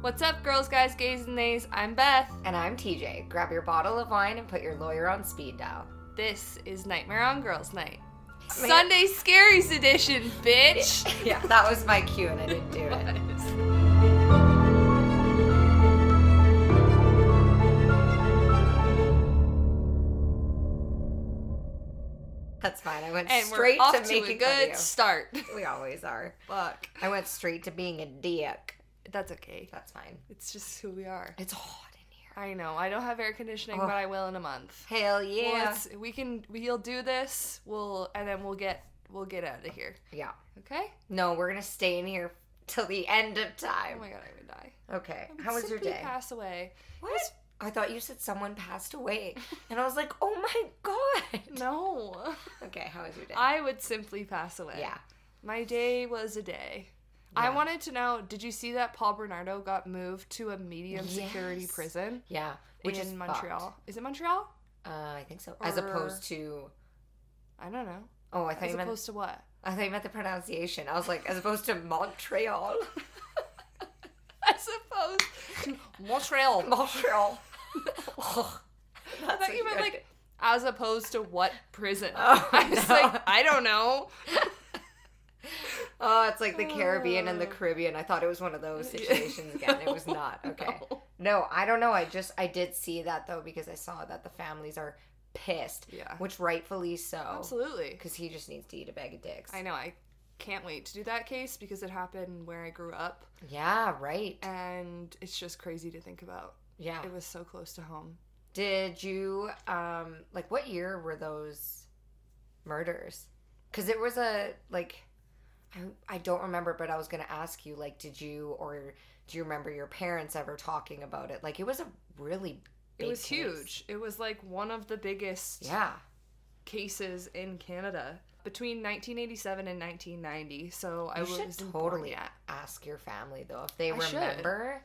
What's up, girls, guys, gays, and nays? I'm Beth. And I'm TJ. Grab your bottle of wine and put your lawyer on speed dial. This is Nightmare on Girls Night. Man. Sunday Scaries Edition, bitch! yeah, that was my cue and I didn't do it. That's fine. I went And straight to to, making a good start. We always are. Fuck. I went straight to being a dick. That's okay. That's fine. It's just who we are. It's hot in here. I know. I don't have air conditioning, Oh. but I will in a month. Hell yeah. it's- we can. We'll do this. We'll and then we'll get. We'll get out of here. yeah. Okay. No, we're gonna stay in here till the end of time. Oh my god, I would die. Okay. How was your day? Pass away. What? I thought you said someone passed away. And I was like, oh my god. No. Okay, how was your day? I would simply pass away. yeah. My day was a day. I wanted to know, did you see that Paul Bernardo got moved to a medium security prison Yeah. Which in is Montreal? fucked. Is it Montreal? Uh, I think so. As opposed to I don't know. Oh, I thought As you meant opposed to what? I thought you meant the pronunciation. I was like, as opposed to Montreal. As opposed to Montreal. Montreal. oh, I thought you meant like as opposed to what prison? Oh, I was no. like, I don't know. Oh, it's like the Caribbean and the Uh. Caribbean. I thought it was one of those situations again. It was not. Okay. No. No, I don't know. I just I did see that though because I saw that the families are pissed. Yeah. Which rightfully so. Absolutely. Because he just needs to eat a bag of dicks. I know. I can't wait to do that case because it happened where I grew up, Yeah, right. and it's just crazy to think about. Yeah. It was so close to home. Did you um like what year were those murders? Cuz it was a like I, I don't remember but I was going to ask you like did you or do you remember your parents ever talking about it? Like it was a really It was case. huge. It was like one of the biggest Yeah. cases in Canada between 1987 and 1990. So I You was should totally ask your family though if they I should. remember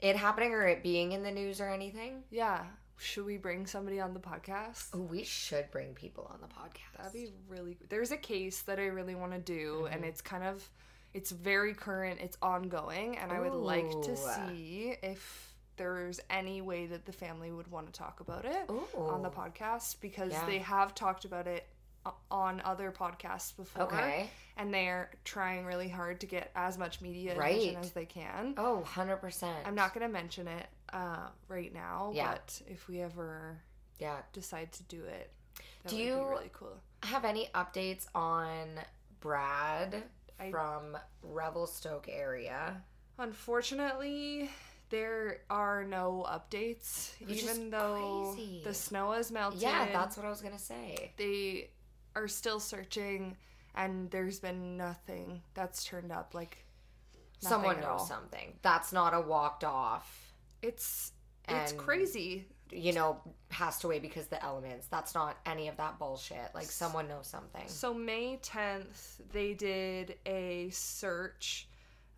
it happening or it being in the news or anything. Yeah. Should we bring somebody on the podcast? Oh, we should bring people on the podcast. That'd be really. There's a case that I really want to do, Mm-hmm. and it's kind of, it's very current. It's ongoing, and I would like to see if there's any way that the family would want to talk about it on the podcast because Yeah. they have talked about it on other podcasts before, Okay. and they're trying really hard to get as much media attention as they can. Oh, 100%. I'm not gonna mention it uh, right now, Yeah. but if we ever Yeah. decide to do it, that Do would you- be really cool. have any updates on Brad I- from Revelstoke area? Unfortunately, there are no updates, Which even though crazy. the snow has melted. Yeah, that's what I was gonna say. they are still searching, and there's been nothing that's turned up. Like Someone knows all. something. That's not a walked off. It's it's And- crazy. You know, passed away because the elements. That's not any of that bullshit. Like someone knows something. So May 10th, they did a search.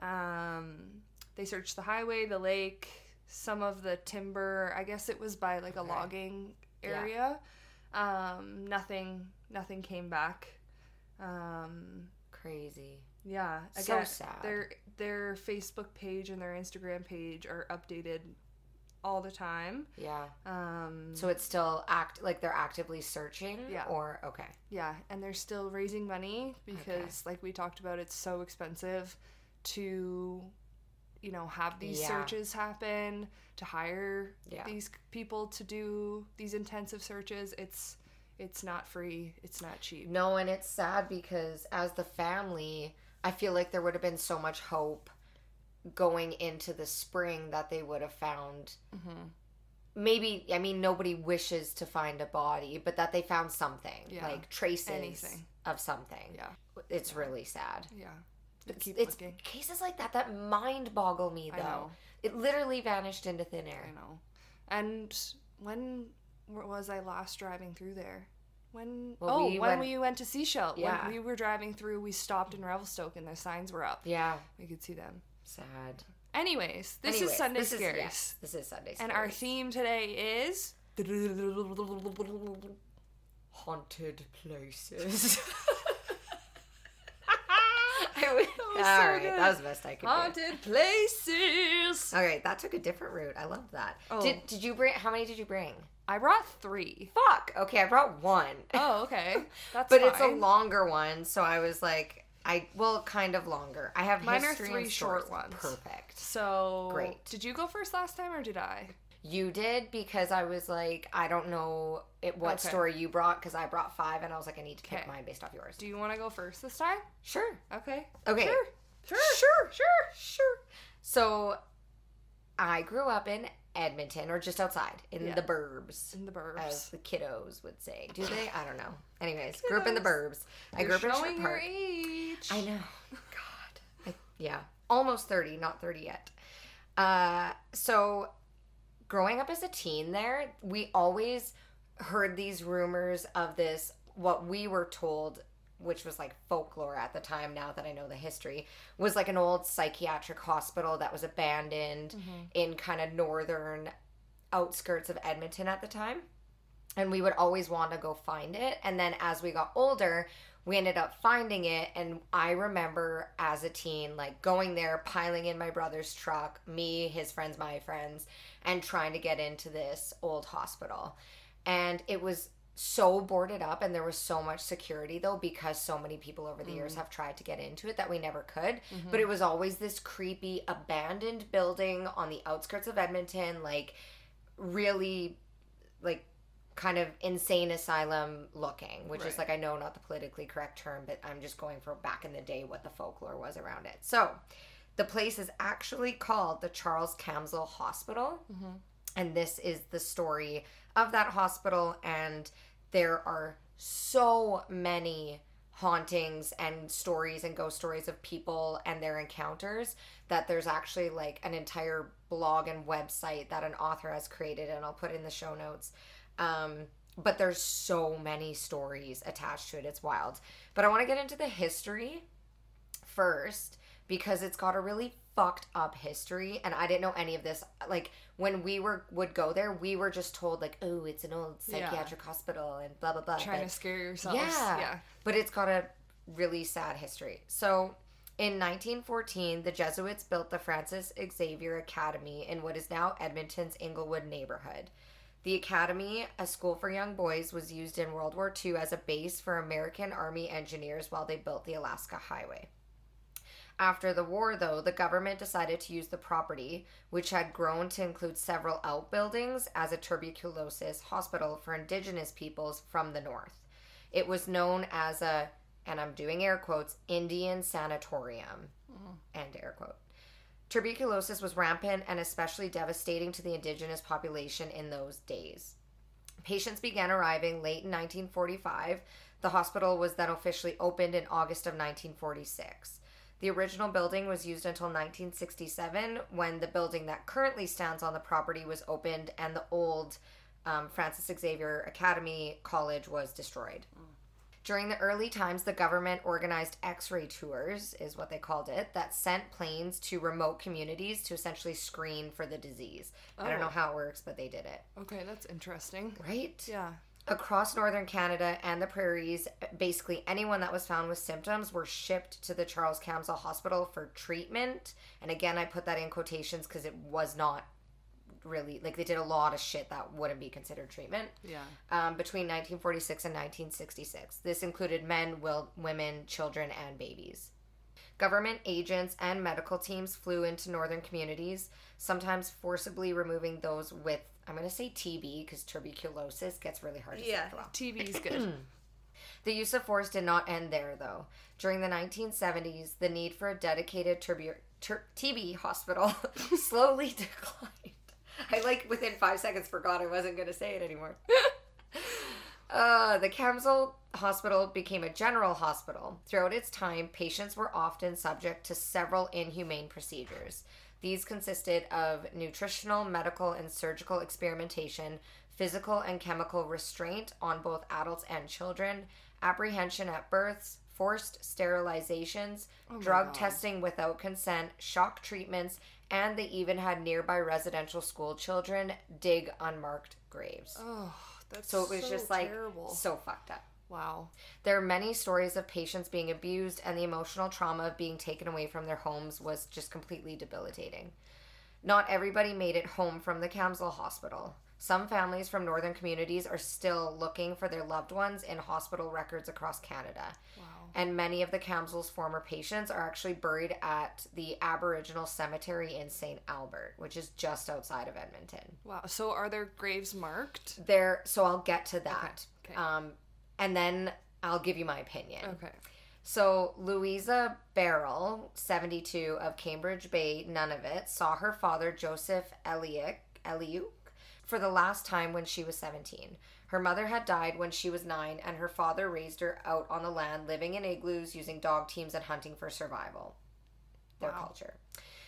Um, they searched the highway, the lake, some of the timber. I guess it was by like a Okay. logging Yeah. area. Um, nothing, nothing came back. Um, Crazy. Yeah, So again, sad. Their their Facebook page and their Instagram page are updated all the time. Yeah. Um, So it's still act like they're actively searching. Yeah. Or okay. Yeah, and they're still raising money because, like we talked about, it's so expensive to, you know, have these Yeah. searches happen, to hire Yeah. these people to do these intensive searches. It's it's not free. It's not cheap. No, and it's sad because as the family, I feel like there would have been so much hope going into the spring that they would have found. Mm-hmm. Maybe, I mean, nobody wishes to find a body, but that they found something, Yeah. like traces Anything. of something. Yeah, It's really sad. yeah. It's, keep it's cases like that that mind boggle me, though. It literally vanished into thin air. I know. And when was I last driving through there? When Well, oh, we when went- we went to Seashell. Yeah. When we were driving through, we stopped in Revelstoke and their signs were up. Yeah, We could see them. sad. Anyways, this Anyways, is Sunday this is- yes, this is Sunday And our theme today is haunted places. I was, all so right, good. that was the best I could do. haunted places. Yes. Okay, that took a different route. I love that. Oh. Did Did you bring? How many did you bring? I brought three. Fuck. Okay, I brought one. Oh, okay. That's but it's a longer one, so I was like, I well, kind of longer. I have Mine are three short ones. Perfect. So Great. Did you go first last time or did I? You did because I was like, I don't know it, what Okay. story you brought because I brought five, and I was like, I need to pick Okay. mine based off yours. Do you want to go first this time? Sure. Okay. Okay. Sure. Sure. Sure. Sure. Sure. So, I grew up in Edmonton, or just outside in Yeah. the burbs. In the burbs. As the kiddos would say. Do they? I don't know. Anyways, grew up in the burbs. I You're grew up in showing your age. I know. God. I, yeah. Almost 30, not 30 yet. Uh, so, growing up as a teen there, we always heard these rumors of this, what we were told, which was like folklore at the time, now that I know the history, was like an old psychiatric hospital that was abandoned mm-hmm. in kind of northern outskirts of Edmonton at the time. And we would always want to go find it. And then as we got older, we ended up finding it. And I remember as a teen, like going there, piling in my brother's truck, me, his friends, my friends, and trying to get into this old hospital. And it was so boarded up and there was so much security though because so many people over the years mm. have tried to get into it that we never could mm-hmm. but it was always this creepy abandoned building on the outskirts of Edmonton like really like kind of insane asylum looking which is like I know not the politically correct term but I'm just going for back in the day what the folklore was around it. So the place is actually called the Charles Camsell Hospital. Mm-hmm. And this is the story of that hospital and there are so many hauntings and stories and ghost stories of people and their encounters that there's actually like an entire blog and website that an author has created and I'll put in the show notes um but there's so many stories attached to it it's wild but I want to get into the history first because it's got a really fucked up history and I didn't know any of this like when we were would go there we were just told like oh it's an old Yeah. psychiatric hospital and blah blah blah Trying but- to scare yourselves. yeah. Yeah. but it's got a really sad history. So, in 1914, the Jesuits built the Francis Xavier Academy in what is now Edmonton's Inglewood neighborhood. The academy, a school for young boys, was used in World War II as a base for American Army engineers while they built the Alaska Highway. After the war, though, the government decided to use the property, which had grown to include several outbuildings, as a tuberculosis hospital for Indigenous peoples from the north. It was known as a, and I'm doing air quotes, Indian sanatorium, quote. Tuberculosis was rampant and especially devastating to the indigenous population in those days. Patients began arriving late in 1945. The hospital was then officially opened in August of 1946. The original building was used until 1967 when the building that currently stands on the property was opened and the old um, Francis Xavier Academy College was destroyed. During the early times, the government organized x ray tours, is what they called it, that sent planes to remote communities to essentially screen for the disease. I don't Oh. know how it works, but they did it. Okay, that's interesting. Right? Yeah. Across northern Canada and the prairies, basically anyone that was found with symptoms were shipped to the Charles Camsell Hospital for treatment. And again, I put that in quotations because it was not really like they did a lot of shit that wouldn't be considered treatment Yeah. um, between 1946 and 1966. This included men, will, women, children, and babies. Government agents and medical teams flew into northern communities, sometimes forcibly removing those with, I'm going to say TB because tuberculosis gets really hard to say Yeah. for a while. TV's good. The use of force did not end there, though. During the 1970s, the need for a dedicated tur- TB hospital slowly declined. I like within five seconds forgot I wasn't going to say it anymore. uh, the Camsell Hospital became a general hospital. Throughout its time, patients were often subject to several inhumane procedures. These consisted of nutritional, medical, and surgical experimentation, physical and chemical restraint on both adults and children, apprehension at births, forced sterilizations, oh drug God. testing without consent, shock treatments, and they even had nearby residential school children dig unmarked graves. Oh, that's So it was just like terrible. so fucked up. wow. There are many stories of patients being abused, and the emotional trauma of being taken away from their homes was just completely debilitating. Not everybody made it home from the Camsell Hospital. Some families from northern communities are still looking for their loved ones in hospital records across Canada. Wow. And many of the Camsell's former patients are actually buried at the Aboriginal Cemetery in St. Albert, which is just outside of Edmonton. Wow. So are their graves marked? There, so I'll get to that. Okay. Um, and then I'll give you my opinion. Okay. So Louisa Barrel, 72 of Cambridge Bay, Nunavut, saw her father Joseph Eliuk, Eliuk for the last time when she was 17. Her mother had died when she was 9 and her father raised her out on the land living in igloos using dog teams and hunting for survival. Their Wow. culture.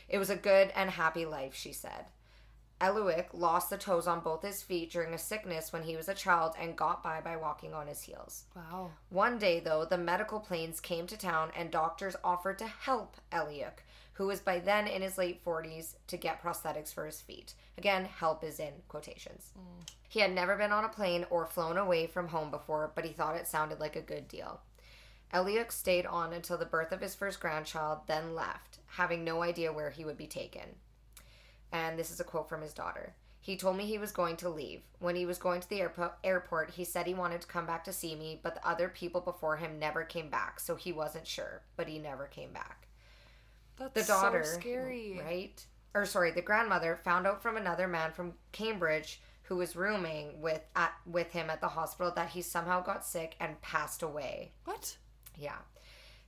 It was a good and happy life, she said. Eliuk lost the toes on both his feet during a sickness when he was a child and got by by walking on his heels. Wow. One day, though, the medical planes came to town and doctors offered to help Eliuk, who was by then in his late 40s, to get prosthetics for his feet. Again, help is in quotations. He had never been on a plane or flown away from home before, but he thought it sounded like a good deal. Eliuk stayed on until the birth of his first grandchild, then left, having no idea where he would be taken. And this is a quote from his daughter. He told me he was going to leave. When he was going to the airpo- airport, he said he wanted to come back to see me, but the other people before him never came back, so he wasn't sure, but he never came back. That's The daughter, so scary. right? Or sorry, the grandmother found out from another man from Cambridge who was rooming with at with him at the hospital that he somehow got sick and passed away. What? Yeah.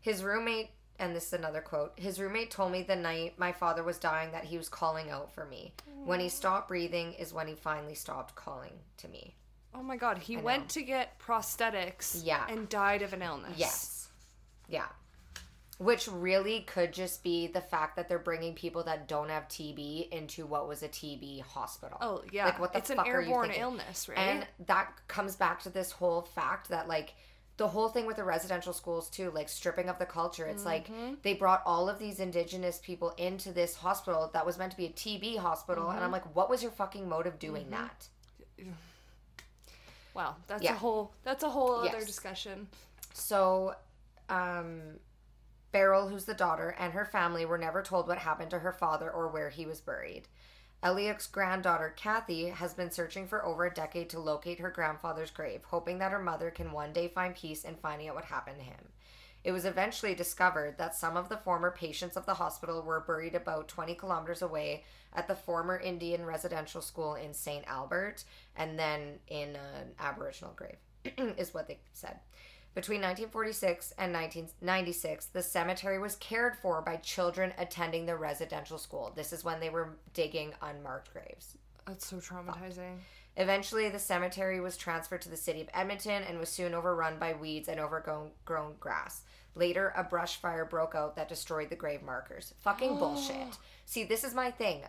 His roommate, and this is another quote his roommate told me the night my father was dying that he was calling out for me. When he stopped breathing is when he finally stopped calling to me. Oh my god, he went to get prosthetics Yeah. and died of an illness. Yes. Yeah. Which really could just be the fact that they're bringing people that don't have TB into what was a TB hospital. Oh, yeah. Like, what the it's an fuck are you thinking? illness, right? And that comes back to this whole fact that like the whole thing with the residential schools too, like stripping of the culture. It's like Mm-hmm. they brought all of these indigenous people into this hospital that was meant to be a TB hospital, and I'm Mm-hmm. like, what was your fucking motive doing that? wow, that's Yeah. a whole that's a whole other discussion. So, um, Beryl, who's the daughter, and her family were never told what happened to her father or where he was buried. Eliak's granddaughter, Kathy, has been searching for over a decade to locate her grandfather's grave, hoping that her mother can one day find peace in finding out what happened to him. It was eventually discovered that some of the former patients of the hospital were buried about 20 kilometers away at the former Indian residential school in St. Albert and then in an Aboriginal grave, is what they said. Between 1946 and 1996, the cemetery was cared for by children attending the residential school. This is when they were digging unmarked graves. That's so traumatizing. Eventually, the cemetery was transferred to the city of Edmonton and was soon overrun by weeds and overgrown grown grass. Later, a brush fire broke out that destroyed the grave markers. Fucking bullshit. See, this is my thing.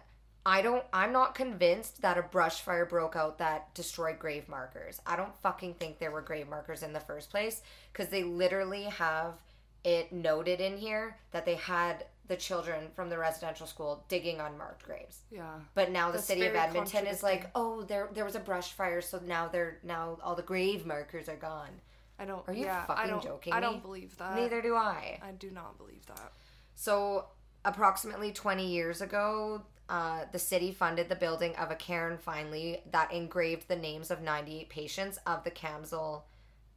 I don't I'm not convinced that a brush fire broke out that destroyed grave markers. I don't fucking think there were grave markers in the first place cuz they literally have it noted in here that they had the children from the residential school digging unmarked graves. Yeah. But now the That's city of Edmonton is like, oh, there there was a brush fire, so now they're now all the grave markers are gone. I don't Are you yeah, I fucking don't, joking I don't believe that. Neither do I. I do not believe that. So approximately 20 years ago, uh, the city funded the building of a cairn finally that engraved the names of 98 patients of the Camsell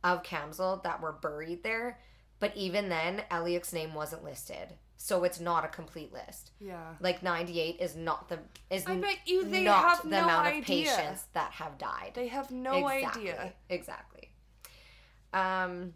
of Camsell that were buried there. But even then, Eliak's name wasn't listed. So it's not a complete list. Yeah. Like 98 is not the is I bet you they not have the no amount idea. of patients that have died. They have no exactly, idea. Exactly. Um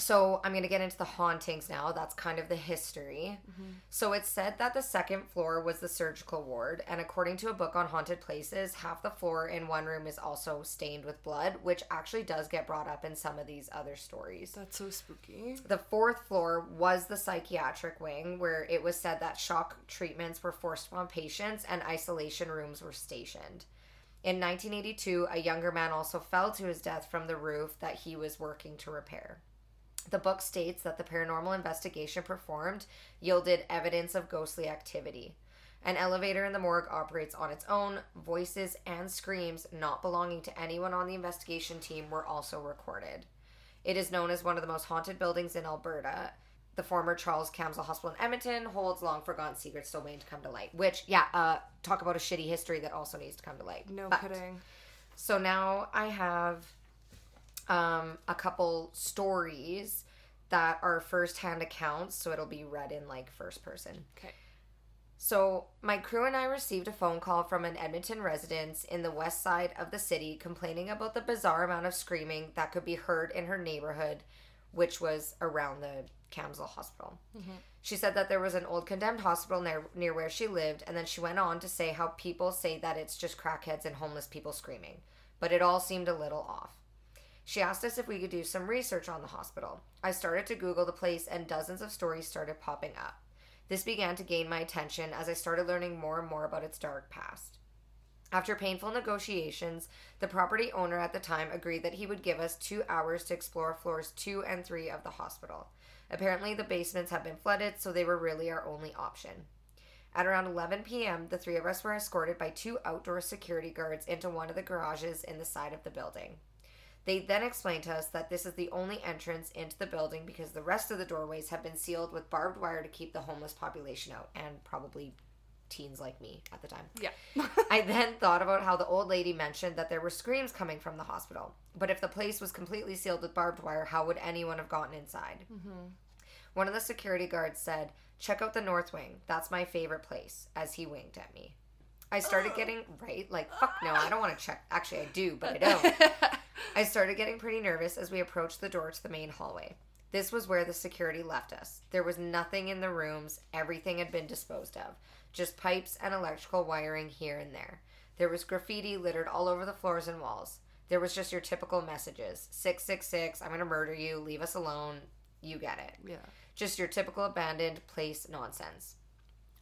so I'm going to get into the hauntings now. That's kind of the history. Mm-hmm. So it's said that the second floor was the surgical ward, and according to a book on haunted places, half the floor in one room is also stained with blood, which actually does get brought up in some of these other stories. That's so spooky. The fourth floor was the psychiatric wing, where it was said that shock treatments were forced upon patients and isolation rooms were stationed. In 1982, a younger man also fell to his death from the roof that he was working to repair. The book states that the paranormal investigation performed yielded evidence of ghostly activity. An elevator in the morgue operates on its own. Voices and screams not belonging to anyone on the investigation team were also recorded. It is known as one of the most haunted buildings in Alberta. the former Charles Camsell Hospital in Edmonton holds long forgotten secrets still waiting to come to light. Which, yeah, uh, talk about a shitty history that also needs to come to light. No But- kidding. So now I have um, a couple stories that are first-hand accounts, so it'll be read in like first person. Okay. So, my crew and I received a phone call from an Edmonton resident in the west side of the city complaining about the bizarre amount of screaming that could be heard in her neighborhood, which was around the Camsell Hospital. She said that there was an old condemned hospital near, near where she lived, and then she went on to say how people say that it's just crackheads and homeless people screaming, but it all seemed a little off. She asked us if we could do some research on the hospital. I started to Google the place, and dozens of stories started popping up. This began to gain my attention as I started learning more and more about its dark past. After painful negotiations, the property owner at the time agreed that he would give us two hours to explore floors two and three of the hospital. Apparently, the basements had been flooded, so they were really our only option. At around 11 p.m., the three of us were escorted by two outdoor security guards into one of the garages in the side of the building. They then explained to us that this is the only entrance into the building because the rest of the doorways have been sealed with barbed wire to keep the homeless population out and probably teens like me at the time. Yeah. I then thought about how the old lady mentioned that there were screams coming from the hospital. But if the place was completely sealed with barbed wire, how would anyone have gotten inside? Mm-hmm. One of the security guards said, Check out the North Wing. That's my favorite place, as he winked at me. I started getting, right? Like, fuck no, I don't want to check. Actually, I do, but I don't. I started getting pretty nervous as we approached the door to the main hallway. This was where the security left us. There was nothing in the rooms, everything had been disposed of. Just pipes and electrical wiring here and there. There was graffiti littered all over the floors and walls. There was just your typical messages 666, I'm gonna murder you, leave us alone. You get it. yeah. Just your typical abandoned place nonsense.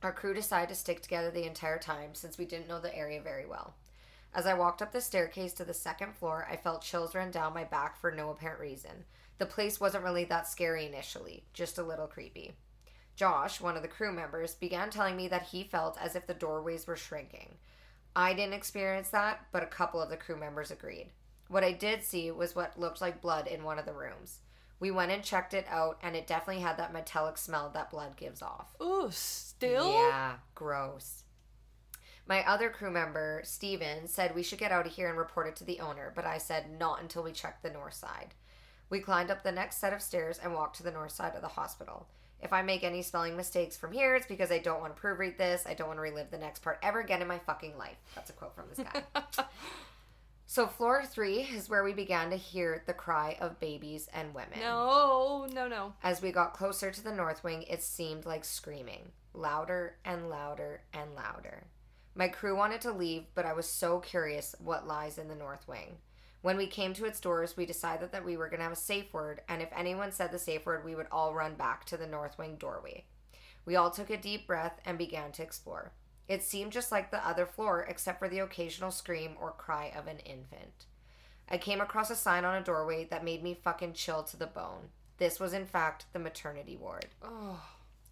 Our crew decided to stick together the entire time since we didn't know the area very well. As I walked up the staircase to the second floor, I felt chills run down my back for no apparent reason. The place wasn't really that scary initially, just a little creepy. Josh, one of the crew members, began telling me that he felt as if the doorways were shrinking. I didn't experience that, but a couple of the crew members agreed. What I did see was what looked like blood in one of the rooms. We went and checked it out, and it definitely had that metallic smell that blood gives off. Ooh, still? Yeah, gross. My other crew member, Steven, said we should get out of here and report it to the owner, but I said not until we check the north side. We climbed up the next set of stairs and walked to the north side of the hospital. If I make any spelling mistakes from here, it's because I don't want to proofread this. I don't want to relive the next part ever again in my fucking life. That's a quote from this guy. so, floor three is where we began to hear the cry of babies and women. No, no, no. As we got closer to the north wing, it seemed like screaming, louder and louder and louder. My crew wanted to leave, but I was so curious what lies in the north wing. When we came to its doors, we decided that we were going to have a safe word, and if anyone said the safe word, we would all run back to the north wing doorway. We all took a deep breath and began to explore. It seemed just like the other floor, except for the occasional scream or cry of an infant. I came across a sign on a doorway that made me fucking chill to the bone. This was, in fact, the maternity ward. Oh,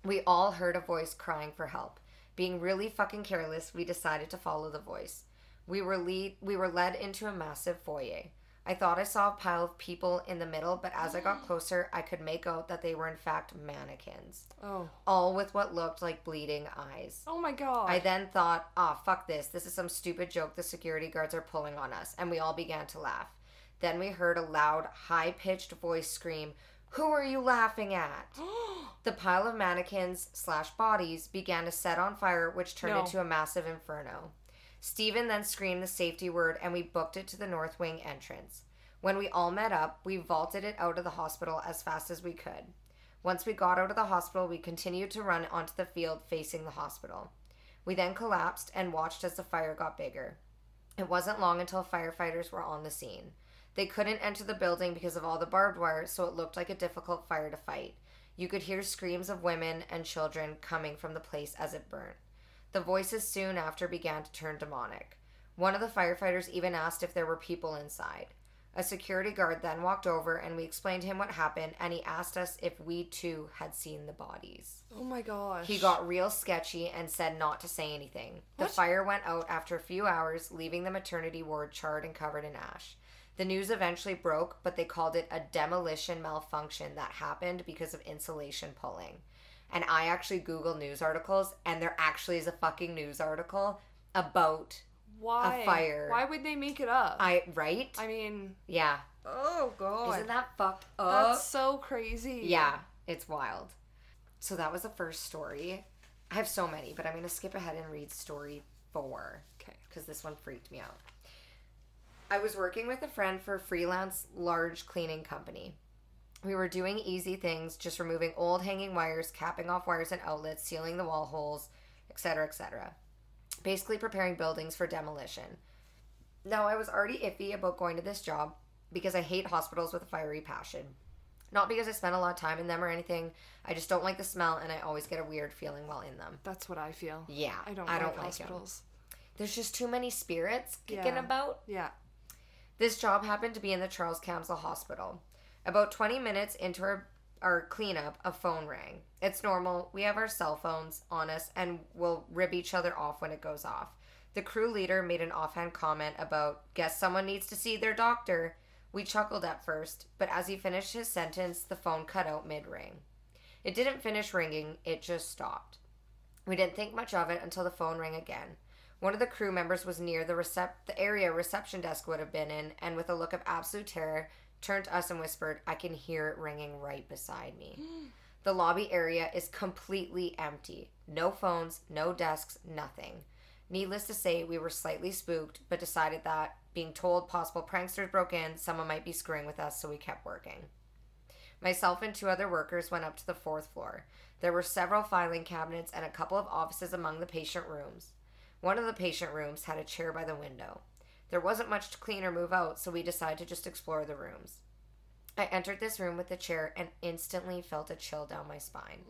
We all heard a voice crying for help. Being really fucking careless, we decided to follow the voice. We were lead we were led into a massive foyer. I thought I saw a pile of people in the middle, but as I got closer, I could make out that they were in fact mannequins, oh, all with what looked like bleeding eyes. oh my god. I then thought, ah, fuck this. This is some stupid joke the security guards are pulling on us. And we all began to laugh. Then we heard a loud, high pitched voice scream, Who are you laughing at? The pile of mannequins slash bodies began to set on fire, which turned No. into a massive inferno. Stephen then screamed the safety word, and we booked it to the North Wing entrance. When we all met up, we vaulted it out of the hospital as fast as we could. Once we got out of the hospital, we continued to run onto the field facing the hospital. We then collapsed and watched as the fire got bigger. It wasn't long until firefighters were on the scene. They couldn't enter the building because of all the barbed wire, so it looked like a difficult fire to fight. You could hear screams of women and children coming from the place as it burnt. The voices soon after began to turn demonic. One of the firefighters even asked if there were people inside. A security guard then walked over and we explained to him what happened, and he asked us if we too had seen the bodies. oh my gosh. He got real sketchy and said not to say anything. The fire went out after a few hours, leaving the maternity ward charred and covered in ash. The news eventually broke, but they called it a demolition malfunction that happened because of insulation pulling. And I actually Google news articles, and there actually is a fucking news article about Why? fire. Why would they make it up? I right? I mean, yeah. oh god, Isn't that fucked up? that's so crazy. Yeah, it's wild. So that was the first story. I have so many, but I'm going to skip ahead and read story four Okay. because this one freaked me out. I was working with a friend for a freelance large cleaning company. We were doing easy things, just removing old hanging wires, capping off wires and outlets, sealing the wall holes, etc., etc. Basically preparing buildings for demolition. Now, I was already iffy about going to this job because I hate hospitals with a fiery passion. Not because I spent a lot of time in them or anything. I just don't like the smell and I always get a weird feeling while in them. That's what I feel. Yeah, I don't. I like don't like 'em. hospitals. There's just too many spirits kicking Yeah. about. Yeah. This job happened to be in the Charles Camsell Hospital. About 20 minutes into our, our cleanup, a phone rang. It's normal. We have our cell phones on us and we'll rib each other off when it goes off. The crew leader made an offhand comment about, guess someone needs to see their doctor. We chuckled at first, but as he finished his sentence, the phone cut out mid ring. It didn't finish ringing, it just stopped. We didn't think much of it until the phone rang again. One of the crew members was near the recep- the area reception desk would have been in, and with a look of absolute terror, turned to us and whispered, "I can hear it ringing right beside me." the lobby area is completely empty. No phones, no desks, nothing. Needless to say, we were slightly spooked, but decided that being told possible pranksters broke in, someone might be screwing with us, so we kept working. Myself and two other workers went up to the fourth floor. There were several filing cabinets and a couple of offices among the patient rooms. One of the patient rooms had a chair by the window. There wasn't much to clean or move out, so we decided to just explore the rooms. I entered this room with the chair and instantly felt a chill down my spine.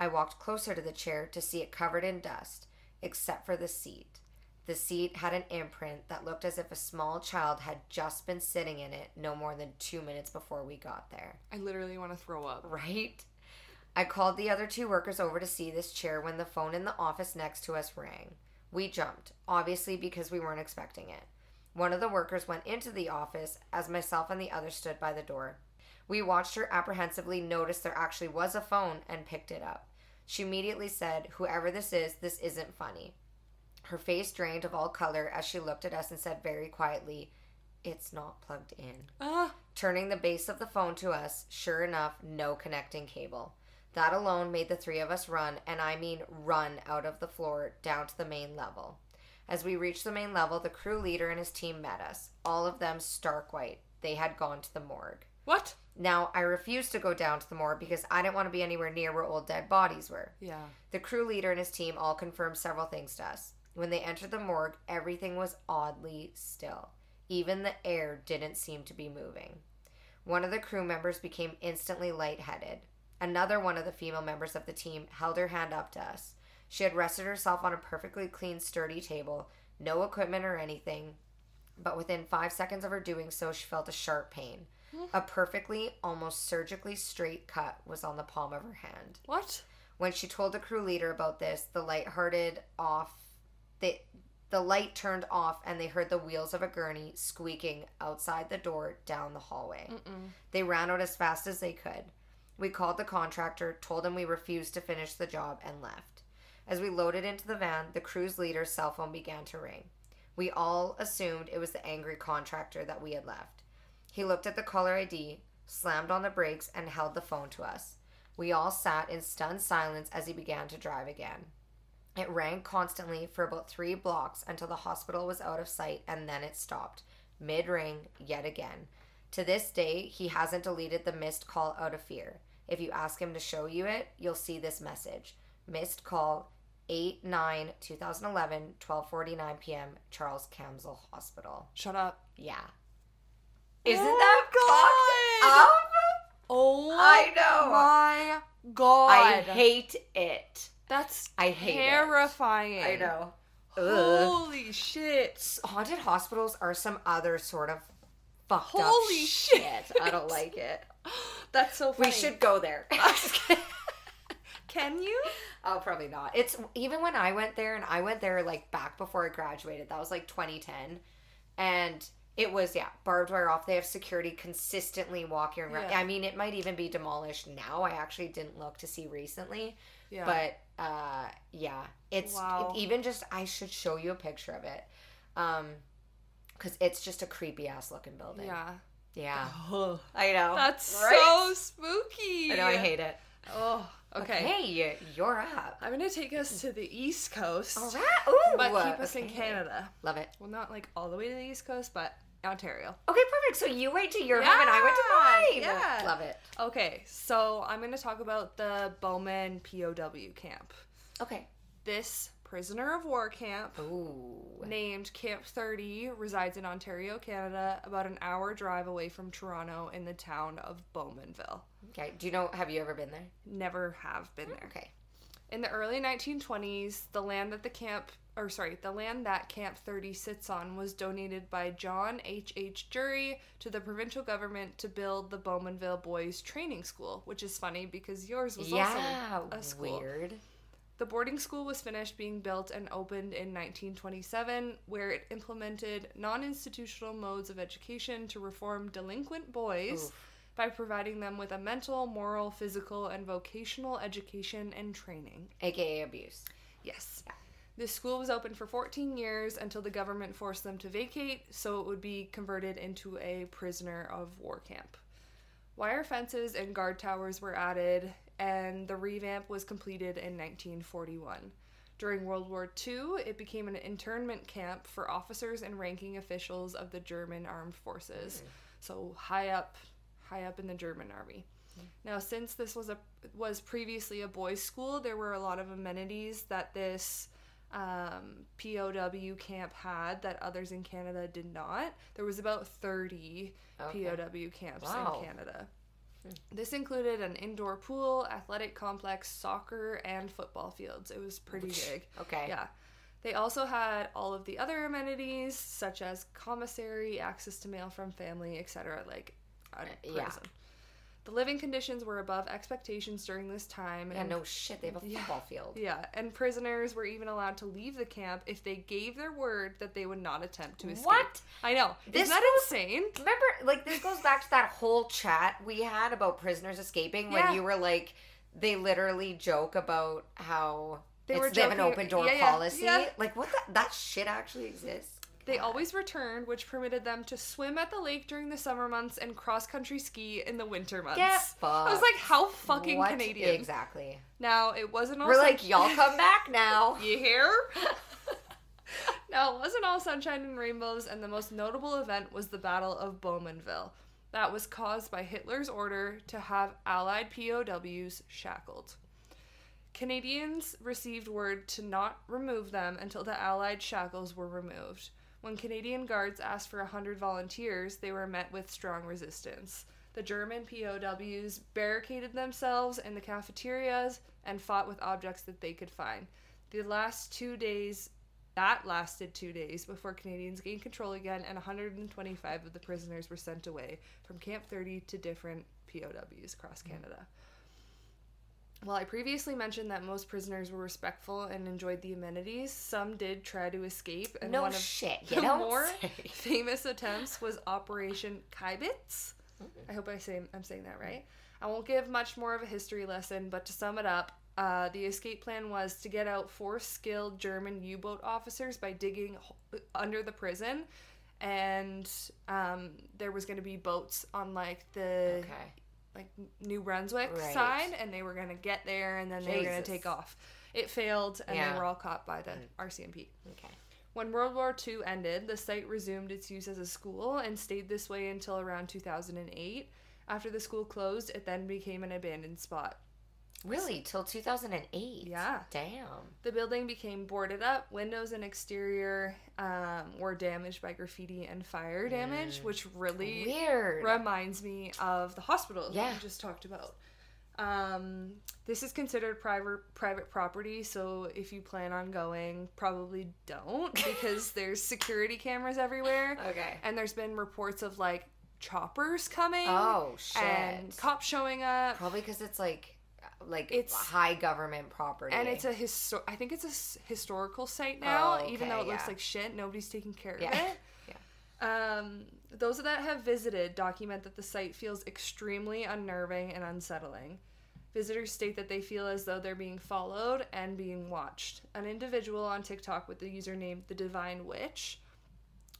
I walked closer to the chair to see it covered in dust, except for the seat. The seat had an imprint that looked as if a small child had just been sitting in it no more than two minutes before we got there. I literally want to throw up. Right? I called the other two workers over to see this chair when the phone in the office next to us rang. We jumped, obviously because we weren't expecting it. One of the workers went into the office as myself and the other stood by the door. We watched her apprehensively notice there actually was a phone and picked it up. She immediately said, Whoever this is, this isn't funny. Her face drained of all color as she looked at us and said very quietly, It's not plugged in Ah, turning the base of the phone to us. Sure enough, no connecting cable. That alone made the three of us run, and I mean run out of the floor down to the main level. As we reached the main level, the crew leader and his team met us, all of them stark white. They had gone to the morgue. what? Now, I refused to go down to the morgue because I didn't want to be anywhere near where old dead bodies were. Yeah. The crew leader and his team all confirmed several things to us. When they entered the morgue, everything was oddly still. Even the air didn't seem to be moving. One of the crew members became instantly lightheaded. Another one of the female members of the team held her hand up to us. She had rested herself on a perfectly clean, sturdy table, no equipment or anything, but within five seconds of her doing so, she felt a sharp pain. A perfectly, almost surgically straight cut was on the palm of her hand. What? When she told the crew leader about this, the light hearted off. The the light turned off, and they heard the wheels of a gurney squeaking outside the door down the hallway. Mm-mm. They ran out as fast as they could. We called the contractor, told him we refused to finish the job, and left. As we loaded into the van, the crew's leader's cell phone began to ring. We all assumed it was the angry contractor that we had left. He looked at the caller ID, slammed on the brakes, and held the phone to us. We all sat in stunned silence as he began to drive again. It rang constantly for about three blocks until the hospital was out of sight, and then it stopped, mid ring, yet again. To this day, he hasn't deleted the missed call out of fear. If you ask him to show you it, you'll see this message missed call 8 9 2011 12:49 p.m. Charles Camsell Hospital. Shut up. Yeah. Isn't Oh that God. fucked up? Oh I know. my god. I hate it. That's I hate it. terrifying. I know. Ugh. Holy shit. Haunted hospitals are some other sort of fucked up Holy shit. shit. I don't like it. That's so funny. We should go there. Can you? Oh, probably not. It's even when I went there, and I went there like back before I graduated. That was like 2010, and It was yeah, barbed wire off. They have security consistently walking around. Yeah. I mean, it might even be demolished now. I actually didn't look to see recently, Yeah. but uh, yeah, it's Wow. it- even just. I should show you a picture of it, um, because it's just a creepy ass looking building. yeah. Yeah, Oh, I know. that's Right? so spooky. I know. I hate it. Oh, okay. Hey, you're up. I'm gonna take us to the East Coast, All right. Ooh, but keep us in. Canada. Love it. Well, not like all the way to the East Coast, but Ontario. Okay, perfect. So you went to your home and I went to mine. Yeah. Love it. Okay, so I'm gonna talk about the Bowman POW camp. Okay. This prisoner of war camp Ooh. named Camp 30 resides in Ontario, Canada, about an hour drive away from Toronto in the town of Bowmanville. Okay. Do you know? Have you ever been there? Never have been there. Okay. In the early 1920s, the land that the camp, or sorry, the land that Camp 30 sits on was donated by John H. H. Jury to the provincial government to build the Bowmanville Boys Training School, which is funny because yours was Yeah. also a school. Weird. The boarding school was finished being built and opened in 1927, where it implemented non institutional modes of education to reform delinquent boys Oof. by providing them with a mental, moral, physical, and vocational education and training. AKA abuse. Yes. This school was open for 14 years until the government forced them to vacate, so it would be converted into a prisoner of war camp. Wire fences and guard towers were added, and the revamp was completed in 1941. During World War II, it became an internment camp for officers and ranking officials of the German armed forces. So high up, high up in the German army. Now, since this was a was previously a boys' school, there were a lot of amenities that this um, POW camp had that others in Canada did not. There was about thirty Okay. POW camps Wow. in Canada. Mm. This included an indoor pool, athletic complex, soccer, and football fields. It was pretty big. Okay. Yeah. They also had all of the other amenities, such as commissary, access to mail from family, etc., like uh, prison. yeah. The living conditions were above expectations during this time. Yeah. and- No shit. They have a Yeah. football field. Yeah, and prisoners were even allowed to leave the camp if they gave their word that they would not attempt to escape. What? I know. This Isn't that goes- insane? Remember, like this goes back to that whole chat we had about prisoners escaping when you were like, they literally joke about how They were they have an open door yeah, yeah, policy. yeah. Like what? The, that shit actually exists. They always returned, which permitted them to swim at the lake during the summer months and cross country ski in the winter months. Get I was like, how fucking What? Canadian. Exactly. Now, it wasn't all We're sun- like, y'all come back now. You hear? now, it wasn't all sunshine and rainbows, and the most notable event was the Battle of Bowmanville. That was caused by Hitler's order to have Allied POWs shackled. Canadians received word to not remove them until the Allied shackles were removed. When Canadian guards asked for 100 volunteers, they were met with strong resistance. The German POWs barricaded themselves in the cafeterias and fought with objects that they could find. The last two days, that lasted two days before Canadians gained control again, and 125 of the prisoners were sent away from Camp 30 to different POWs across mm. Canada. While I previously mentioned that most prisoners were respectful and enjoyed the amenities, some did try to escape, and no one of shit. the more say. famous attempts was Operation Kibitz. I hope I say I'm saying that right. I won't give much more of a history lesson, but to sum it up, uh, the escape plan was to get out four skilled German U-boat officers by digging under the prison, and um, there was going to be boats on like the Okay. Like New Brunswick Right. side, and they were going to get there, and then they were gonna take off. It failed, and Yeah. they were all caught by the mm. RCMP. Okay. When World War II ended, the site resumed its use as a school and stayed this way until around 2008. After the school closed, it then became an abandoned spot. Really? Till 2008? Yeah. Damn. The building became boarded up, windows and exterior um, were damaged by graffiti and fire damage, which really Weird. reminds me of the hospital that Yeah. we just talked about. Um, this is considered private private property, so if you plan on going, probably don't because there's security cameras everywhere, Okay. and there's been reports of like choppers coming Oh shit. and cops showing up, Probably because it's like, like It's- high government property. and it's a histo- I think it's a s- historical site now, Oh, even though okay, it looks like shit. Nobody's taking care Yeah. of it. Yeah. Um, those that have visited document that the site feels extremely unnerving and unsettling. Visitors state that they feel as though they're being followed and being watched. An individual on TikTok with the username The Divine Witch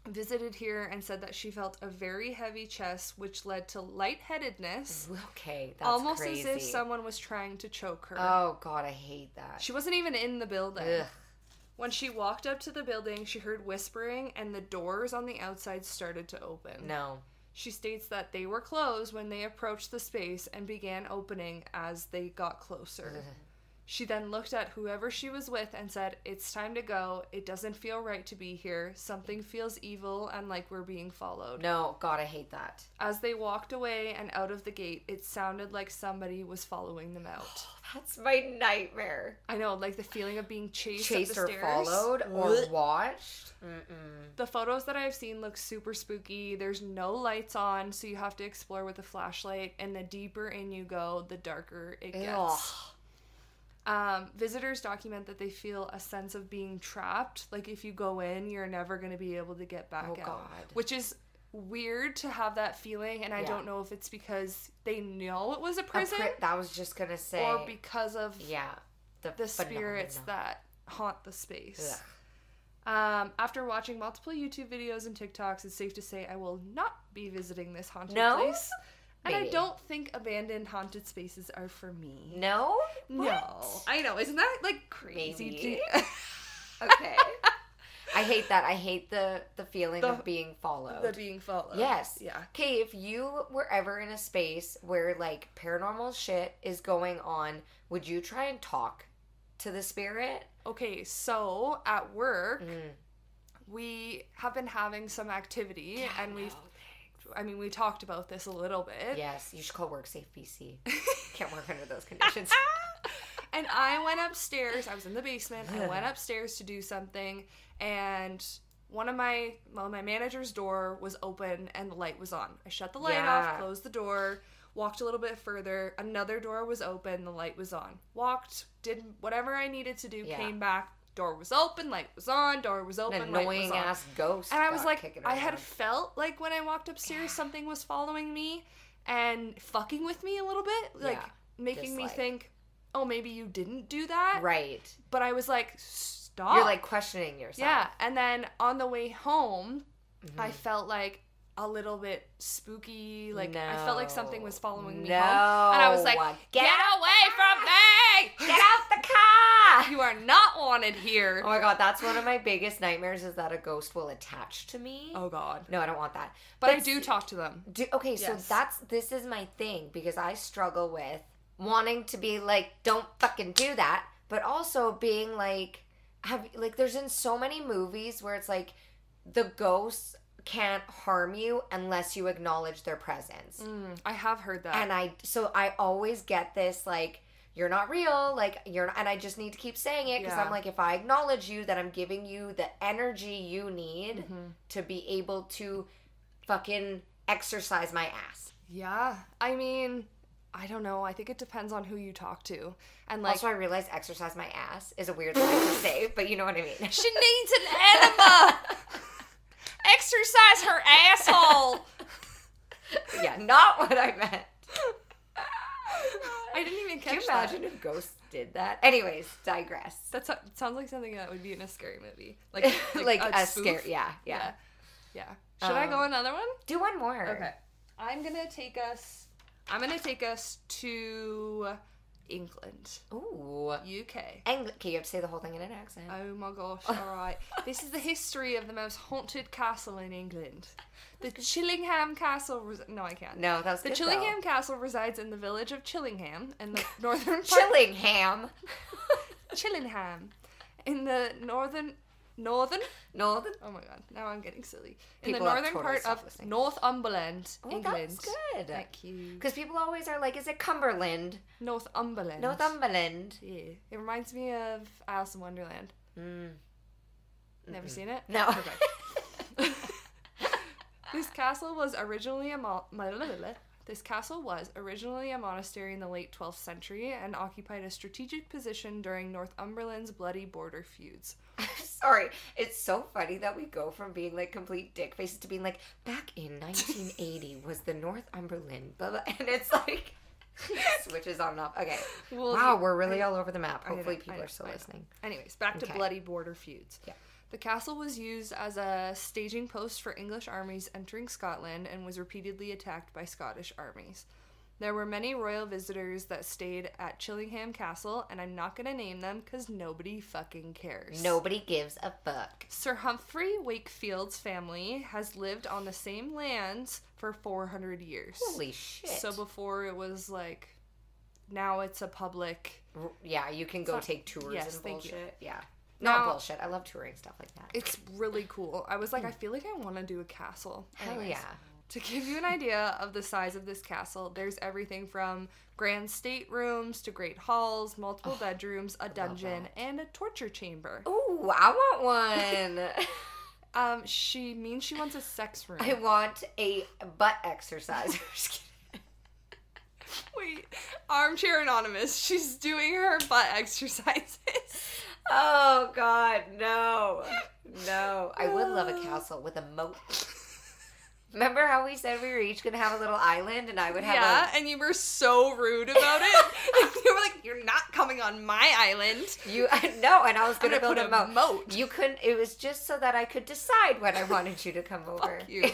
visited here and said that she felt a very heavy chest, which led to lightheadedness, Okay, that's almost crazy. as if someone was trying to choke her. Oh god, I hate that. She wasn't even in the building. Ugh. When she walked up to the building, she heard whispering and the doors on the outside started to open. No. She states that they were closed when they approached the space and began opening as they got closer. Ugh. She then looked at whoever she was with and said, It's time to go. It doesn't feel right to be here. Something feels evil and like we're being followed. No, god, I hate that. As they walked away and out of the gate, it sounded like somebody was following them out. That's my nightmare. I know, like the feeling of being chased, up Chased the or stairs. followed or watched. Mm-mm. The photos that I've seen look super spooky. There's no lights on, so you have to explore with a flashlight. And the deeper in you go, the darker it gets. Ugh. Um, visitors document that they feel a sense of being trapped. Like if you go in, you're never going to be able to get back Oh, out. God. Which is weird to have that feeling, and I Yeah. don't know if it's because they know it was a A prison pri- that was just gonna say. or because of yeah, the, the spirits that haunt the space. Ugh. Um, after watching multiple YouTube videos and TikToks, it's safe to say I will not be visiting this haunted No? place. And I don't think abandoned haunted spaces are for me. No. No, What? I know. Isn't that like crazy? To- Okay. I hate that. I hate the the feeling The- of being followed. the being followed. Yes. Yeah. Okay, if you were ever in a space where like paranormal shit is going on, would you try and talk to the spirit? Okay, so at work, Mm. we have been having some activity, and we've. I mean, we talked about this a little bit. Yes, you should call WorkSafe BC. Can't work under those conditions. and I went upstairs. I was in the basement. I went upstairs to do something, and one of my well, my manager's door was open and the light was on. I shut the light Yeah. off, closed the door, walked a little bit further. Another door was open. The light was on. Walked, did whatever I needed to do. Yeah. Came back. Door was open. Light was on. Door was open. An light was annoying on. ass ghost. And I was like, I had felt like when I walked upstairs, something was following me and fucking with me a little bit, like Yeah, making just me like- think, oh, maybe you didn't do that. right. But I was like, stop. You're like questioning yourself. yeah. And then on the way home, I Mhm. felt like a little bit spooky. Like I felt like something was following me no. home. And I was like, get, get away from me! get out the car. You are not wanted here. Oh my god, that's one of my biggest nightmares is that a ghost will attach to me. Oh God. No, I don't want that. But I do talk to them. Do, okay, so that's this is my thing because I struggle with wanting to be like, don't fucking do that, but also being like, have like, there's in so many movies where it's like, the ghosts can't harm you unless you acknowledge their presence, Mm, I have heard that. and I so I always get this like. You're not real, like you're, not, and I just need to keep saying it because Yeah. I'm like, if I acknowledge you, that I'm giving you the energy you need Mhm. to be able to fucking exercise my ass. Yeah. I mean, I don't know. I think it depends on who you talk to. And like also, I realize exercise my ass is a weird thing to say, but you know what I mean. she needs an enema. Exercise her asshole. yeah, not what I meant. I didn't even catch that. Can you that. imagine if ghosts did that? Anyways, digress. That so- sounds like something that would be in a scary movie. Like Like, a, spoof. scare. Yeah, yeah, Yeah. Yeah. Should I go Um, another one? Do one more. Okay. I'm going to take us I'm going to take us to England, Ooh. UK. Ang- okay, you have to say the whole thing in an accent. Oh my gosh, alright. this is the history of the most haunted castle in England. The Chillingham Castle. Res- no, I can't. no, that was The good, Chillingham though. Castle resides in the village of Chillingham in the northern part. Chillingham. Chillingham. In the northern. Northern? Northern. Oh my god, now I'm getting silly. In People the northern totally part of listening. Northumberland, oh, England. that's good. Thank you. Because people always are like, is it Cumberland? Northumberland. Northumberland. Yeah. It reminds me of Alice in Wonderland. Mm. Never seen it? No. Okay. this castle was originally a mo- this castle was originally a monastery in the late 12th century and occupied a strategic position during Northumberland's bloody border feuds. Sorry. It's so funny that we go from being like complete dick faces to being like, back in 1980 was the Northumberland, blah, blah. And it's like, switches on and off. Okay. Well, Wow, we're really all over the map. I know, Hopefully people know, are still listening. Anyways, back to Okay. bloody border feuds. Yeah. The castle was used as a staging post for English armies entering Scotland and was repeatedly attacked by Scottish armies. There were many royal visitors that stayed at Chillingham Castle, and I'm not gonna name them because nobody fucking cares. Nobody gives a fuck. Sir Humphrey Wakefield's family has lived on the same lands for 400 years. Holy shit. So before it was like, now it's a public. Yeah, you can go not- take tours yes, and thank you. bullshit. Yeah. Now- Not bullshit. I love touring stuff like that. It's really cool. I was like, hmm. I feel like I want to do a castle. Hell Anyways, yeah. To give you an idea of the size of this castle, there's everything from grand staterooms to great halls, multiple bedrooms, a dungeon, and a torture chamber. Ooh, I want one. Um, she means she wants a sex room. I want a butt kidding. Wait, armchair anonymous. She's doing her butt exercises. oh God, no, no. I would love a castle with a moat. Remember how we said we were each gonna have a little island, and I would have a. yeah, and you were so rude about it. you were like, "You're not coming on my island." you no, and I was gonna, gonna build a a moat. moat. You couldn't. It was just so that I could decide when I wanted you to come over. You.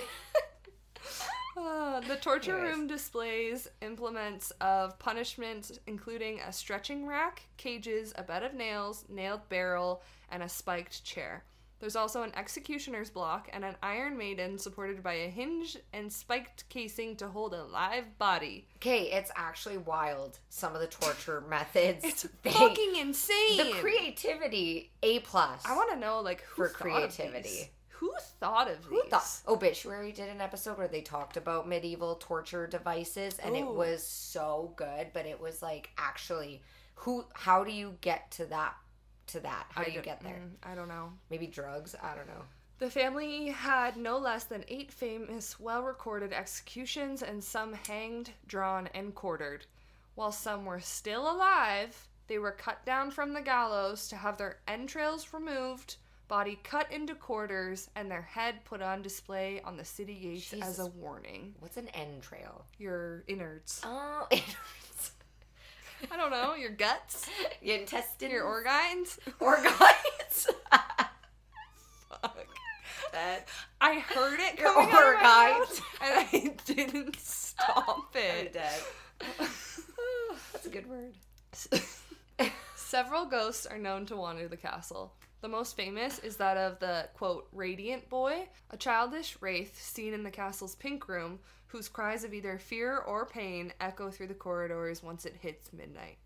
Uh, the torture Anyways. room displays implements of punishment, including a stretching rack, cages, a bed of nails, nailed barrel, and a spiked chair. There's also an executioner's block and an iron maiden supported by a hinge and spiked casing to hold a live body. Okay, it's actually wild. Some of the torture methods. It's they- fucking insane. the creativity a plus. I want to know, like, who For thought of creativity. Who thought of Who these? thought Obituary did an episode where they talked about medieval torture devices and it was so good, but it was like actually who how do you get to that to that? How do you get there? mm, I don't know. Maybe drugs? I don't know. The family had no less than eight famous, well recorded executions, and some hanged, drawn, and quartered. While some were still alive, they were cut down from the gallows to have their entrails removed, body cut into quarters, and their head put on display on the city gates as a warning. What's an entrail? Your innards. Oh, I don't know, your guts, your intestine, your organs. organs. Fuck. that I heard it Your coming out of my organs. and I didn't stop I'm it. dead. That's a good word. Several ghosts are known to wander the castle. The most famous is that of the quote radiant boy, a childish wraith seen in the castle's pink room, whose cries of either fear or pain echo through the corridors once it hits midnight.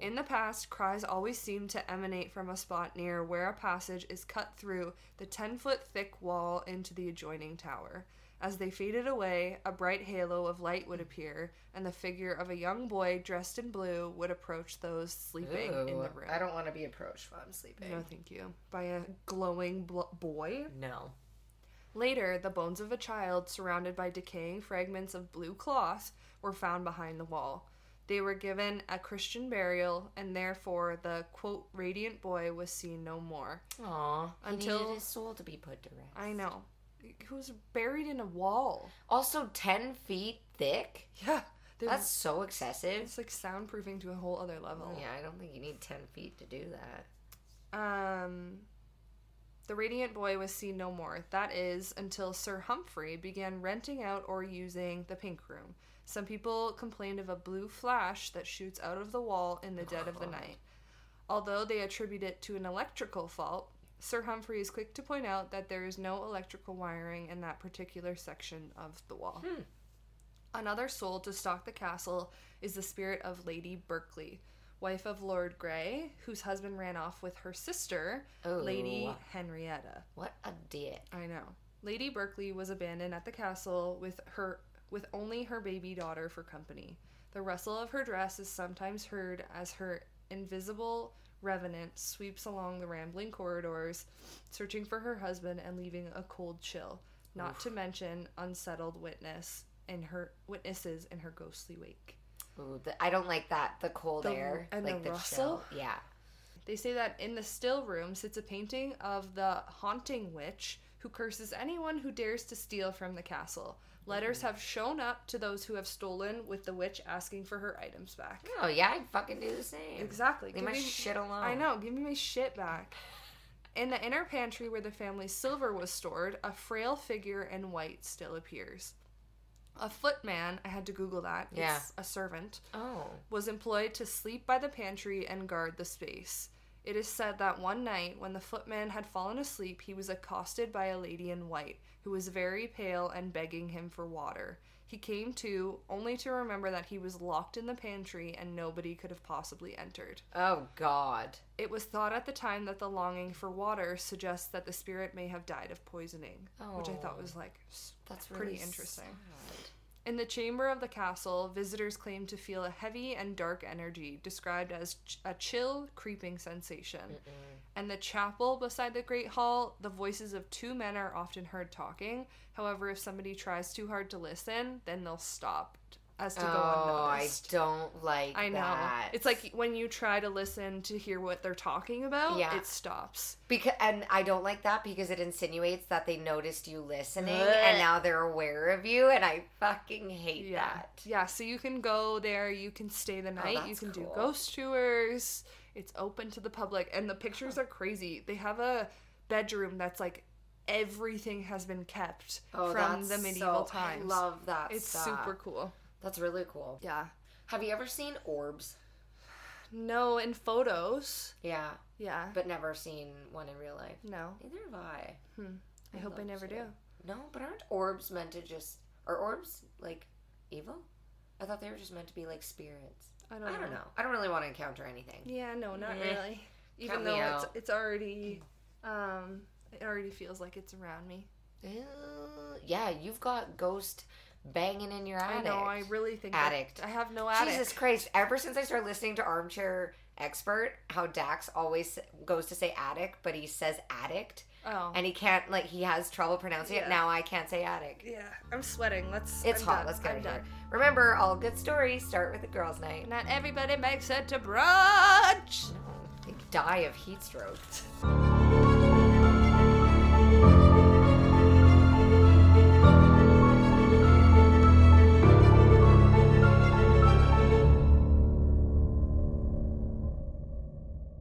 In the past, cries always seemed to emanate from a spot near where a passage is cut through the 10 foot thick wall into the adjoining tower. As they faded away, a bright halo of light would appear, and the figure of a young boy dressed in blue would approach those sleeping in the room. I don't want to be approached while I'm sleeping. No, thank you. By a glowing bl- boy. No. Later, the bones of a child surrounded by decaying fragments of blue cloth were found behind the wall. They were given a Christian burial, and therefore the quote radiant boy was seen no more. Aw. Until- his soul to be put to rest. I know. He was buried in a wall. Also, 10 feet thick? Yeah. That's so excessive. it's like soundproofing to a whole other level. Yeah, I don't think you need 10 feet to do that. Um, the Radiant Boy was seen no more. That is until Sir Humphrey began renting out or using the Pink Room. Some people complained of a blue flash that shoots out of the wall in the dead of the uh-huh. night. Although they attribute it to an electrical fault, Sir Humphrey is quick to point out that there is no electrical wiring in that particular section of the wall. Hmm. Another soul to stalk the castle is the spirit of Lady Berkeley, wife of Lord Grey, whose husband ran off with her sister, Lady Henrietta. What a dick. I know. Lady Berkeley was abandoned at the castle with her with only her baby daughter for company. The rustle of her dress is sometimes heard as her invisible revenant sweeps along the rambling corridors, searching for her husband and leaving a cold chill, not to mention unsettled witness in her witnesses in her ghostly wake. Ooh, the, I don't like that. The cold The- air. and like the the rustle? chill. Yeah. They say that in the still room sits a painting of the haunting witch who curses anyone who dares to steal from the castle. Letters mm-hmm. have shown up to those who have stolen, with the witch asking for her items back. Oh yeah, I'd fucking do the same. Exactly. Leave my Give me- shit alone. I know. Give me my shit back. In the inner pantry where the family's silver was stored, a frail figure in white still appears. A footman, I had to Google that. Yeah. It's a servant, Oh. was employed to sleep by the pantry and guard the space. It is said that one night, when the footman had fallen asleep, he was accosted by a lady in white, who was very pale and begging him for water. He came to, only to remember that he was locked in the pantry and nobody could have possibly entered. Oh God. It was thought at the time that the longing for water suggests that the spirit may have died of poisoning, which I thought Oh. was like that's pretty really interesting. sad. In the chamber of the castle, visitors claim to feel a heavy and dark energy described as ch- a chill, creeping sensation. And the chapel beside the Great Hall, the voices of two men are often heard talking. However, if somebody tries too hard to listen, then they'll stop as to go Oh, I unnoticed. don't like I know. that. It's like when you try to listen to hear what they're talking about, Yeah. it stops. because and I don't like that because it insinuates that they noticed you listening Ugh. and now they're aware of you and I fucking hate Yeah. that. Yeah, so you can go there, you can stay the oh, night, you Oh, that's can do ghost tours. It's open to the public and the pictures are crazy. They have a bedroom that's like everything has been kept oh, from the medieval times. Oh, I love that. it's stuff. super cool. That's really cool. Yeah. Have you ever seen orbs? No, in photos. Yeah, Yeah. but never seen one in real life. No. Neither have I. I hope I never to. do. No, but aren't orbs meant to just are orbs like evil? I thought they were just meant to be like spirits. I don't I know. don't know. I don't really want to encounter anything. Yeah, no, not Eh. really. Even Count though it's it's already um it already feels like it's around me. Uh, yeah, you've got ghost banging in your attic. I know, I really think Addict. I have no attic. Jesus Christ! Ever since I started listening to Armchair Expert, how Dax always goes to say addict, but he says addict, Oh. and he can't like he has trouble pronouncing Yeah. it. Now I can't say addict. yeah, I'm sweating. Let's It's I'm hot. done. Let's get I'm it done. here. Remember, all good stories start with a girls' night. Not everybody makes it to brunch. They die of heat stroke.